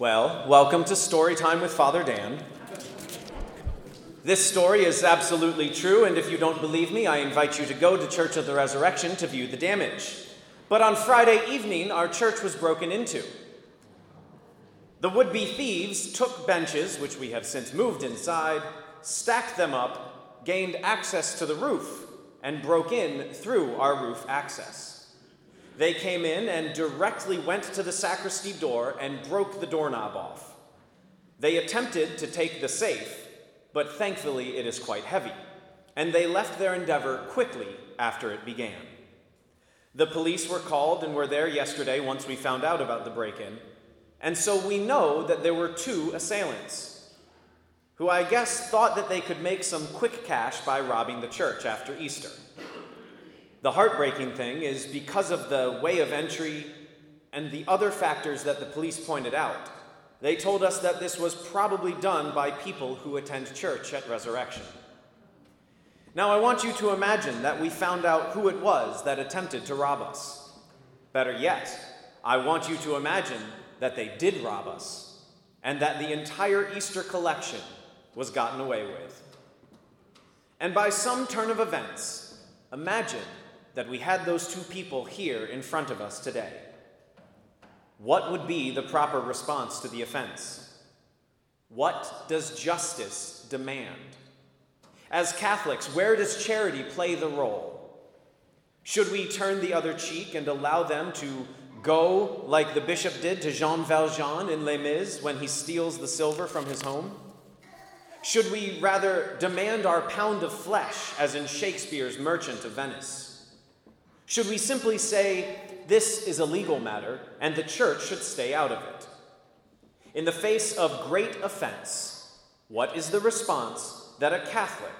Well, welcome to Story Time with Father Dan. This story is absolutely true, and if you don't believe me, I invite you to go to Church of the Resurrection to view the damage. But on Friday evening, our church was broken into. The would be thieves took benches, which we have since moved inside, stacked them up, gained access to the roof, and broke in through our roof access. They came in and directly went to the sacristy door and broke the doorknob off. They attempted to take the safe, but thankfully it is quite heavy, and they left their endeavor quickly after it began. The police were called and were there yesterday once we found out about the break in, and so we know that there were two assailants who I guess thought that they could make some quick cash by robbing the church after Easter. The heartbreaking thing is because of the way of entry and the other factors that the police pointed out, they told us that this was probably done by people who attend church at Resurrection. Now, I want you to imagine that we found out who it was that attempted to rob us. Better yet, I want you to imagine that they did rob us and that the entire Easter collection was gotten away with. And by some turn of events, imagine that we had those two people here in front of us today. What would be the proper response to the offense? What does justice demand? As Catholics, where does charity play the role? Should we turn the other cheek and allow them to go like the bishop did to Jean Valjean in Les Mis when he steals the silver from his home? Should we rather demand our pound of flesh, as in Shakespeare's Merchant of Venice? Should we simply say, this is a legal matter, and the church should stay out of it? In the face of great offense, what is the response that a Catholic,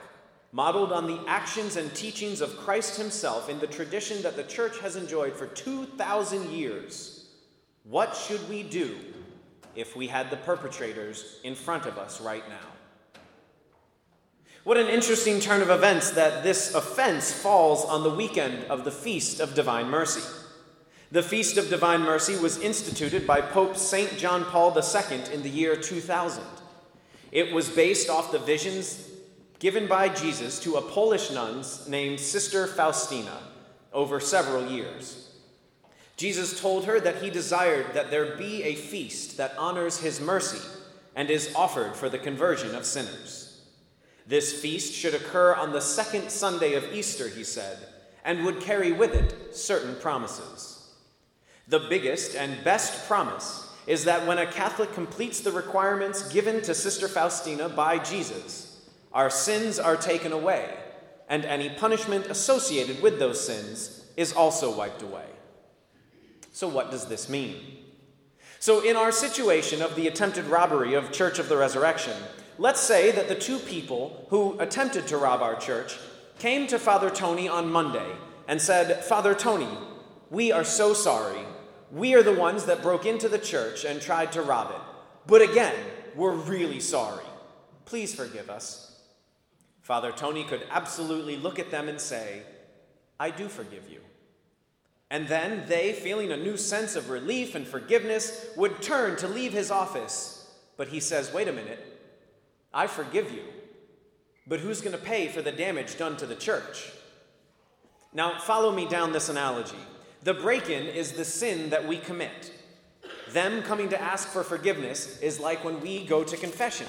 modeled on the actions and teachings of Christ himself in the tradition that the church has enjoyed for 2,000 years, what should we do if we had the perpetrators in front of us right now? What an interesting turn of events that this offense falls on the weekend of the Feast of Divine Mercy. The Feast of Divine Mercy was instituted by Pope St. John Paul II in the year 2000. It was based off the visions given by Jesus to a Polish nun named Sister Faustina over several years. Jesus told her that he desired that there be a feast that honors his mercy and is offered for the conversion of sinners. This feast should occur on the second Sunday of Easter, he said, and would carry with it certain promises. The biggest and best promise is that when a Catholic completes the requirements given to Sister Faustina by Jesus, our sins are taken away, and any punishment associated with those sins is also wiped away. So, what does this mean? So, in our situation of the attempted robbery of Church of the Resurrection, Let's say that the two people who attempted to rob our church came to Father Tony on Monday and said, Father Tony, we are so sorry. We are the ones that broke into the church and tried to rob it. But again, we're really sorry. Please forgive us. Father Tony could absolutely look at them and say, I do forgive you. And then they, feeling a new sense of relief and forgiveness, would turn to leave his office. But he says, Wait a minute. I forgive you. But who's going to pay for the damage done to the church? Now, follow me down this analogy. The break in is the sin that we commit. Them coming to ask for forgiveness is like when we go to confession.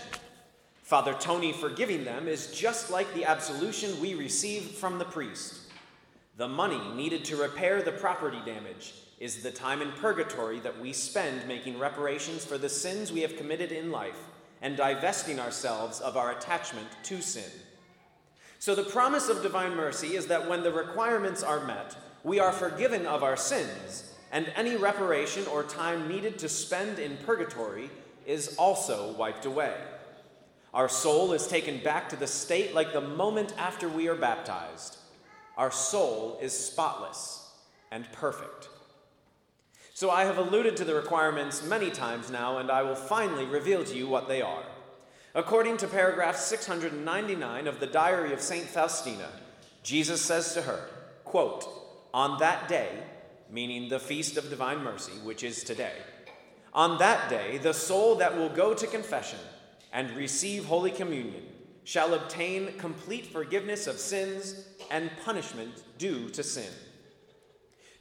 Father Tony forgiving them is just like the absolution we receive from the priest. The money needed to repair the property damage is the time in purgatory that we spend making reparations for the sins we have committed in life and divesting ourselves of our attachment to sin. So, the promise of divine mercy is that when the requirements are met, we are forgiven of our sins, and any reparation or time needed to spend in purgatory is also wiped away. Our soul is taken back to the state like the moment after we are baptized. Our soul is spotless and perfect. So I have alluded to the requirements many times now, and I will finally reveal to you what they are. According to paragraph 699 of the Diary of St. Faustina, Jesus says to her, quote, On that day, meaning the Feast of Divine Mercy, which is today, On that day, the soul that will go to confession and receive Holy Communion shall obtain complete forgiveness of sins and punishment due to sin.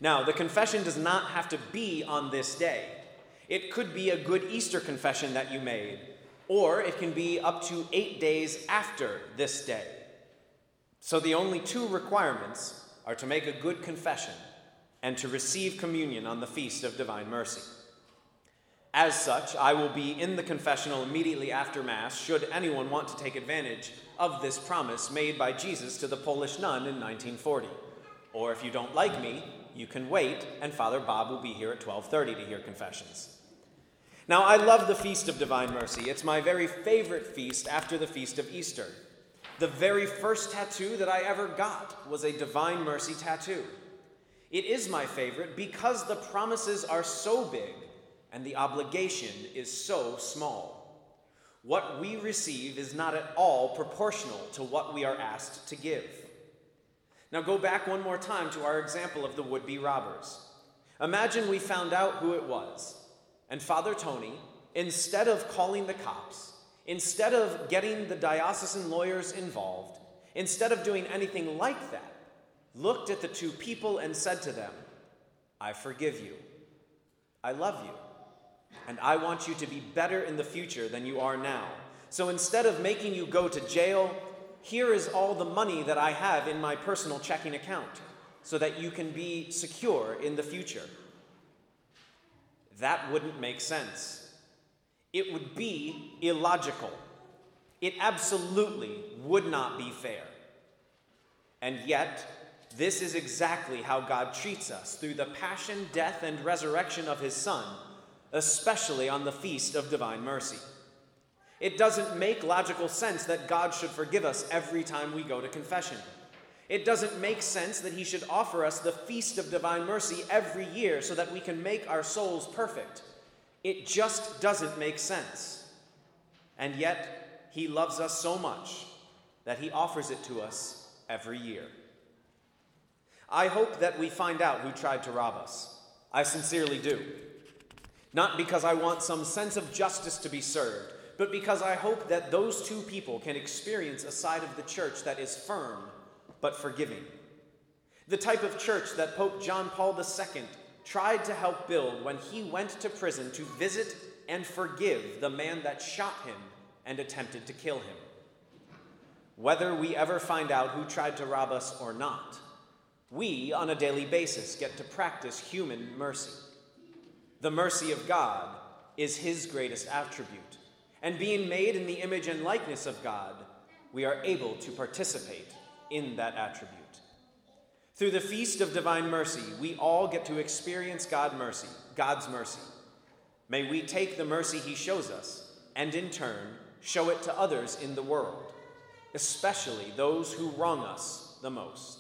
Now, the confession does not have to be on this day. It could be a good Easter confession that you made, or it can be up to eight days after this day. So the only two requirements are to make a good confession and to receive communion on the feast of divine mercy. As such, I will be in the confessional immediately after Mass, should anyone want to take advantage of this promise made by Jesus to the Polish nun in 1940. Or if you don't like me, you can wait, and Father Bob will be here at 12:30 to hear confessions. Now, I love the Feast of Divine Mercy. It's my very favorite feast after the Feast of Easter. The very first tattoo that I ever got was a Divine Mercy tattoo. It is my favorite because the promises are so big and the obligation is so small. What we receive is not at all proportional to what we are asked to give. Now, go back one more time to our example of the would be robbers. Imagine we found out who it was, and Father Tony, instead of calling the cops, instead of getting the diocesan lawyers involved, instead of doing anything like that, looked at the two people and said to them, I forgive you. I love you and I want you to be better in the future than you are now. So instead of making you go to jail, here is all the money that I have in my personal checking account so that you can be secure in the future. That wouldn't make sense. It would be illogical. It absolutely would not be fair. And yet, this is exactly how God treats us through the passion, death, and resurrection of His Son especially on the feast of divine mercy. It doesn't make logical sense that God should forgive us every time we go to confession. It doesn't make sense that He should offer us the feast of divine mercy every year so that we can make our souls perfect. It just doesn't make sense. And yet, He loves us so much that He offers it to us every year. I hope that we find out who tried to rob us. I sincerely do. Not because I want some sense of justice to be served, but because I hope that those two people can experience a side of the church that is firm but forgiving. The type of church that Pope John Paul II tried to help build when he went to prison to visit and forgive the man that shot him and attempted to kill him. Whether we ever find out who tried to rob us or not, we on a daily basis get to practice human mercy. The mercy of God is his greatest attribute. And being made in the image and likeness of God, we are able to participate in that attribute. Through the feast of divine mercy, we all get to experience God mercy, God's mercy. May we take the mercy he shows us and in turn show it to others in the world, especially those who wrong us the most.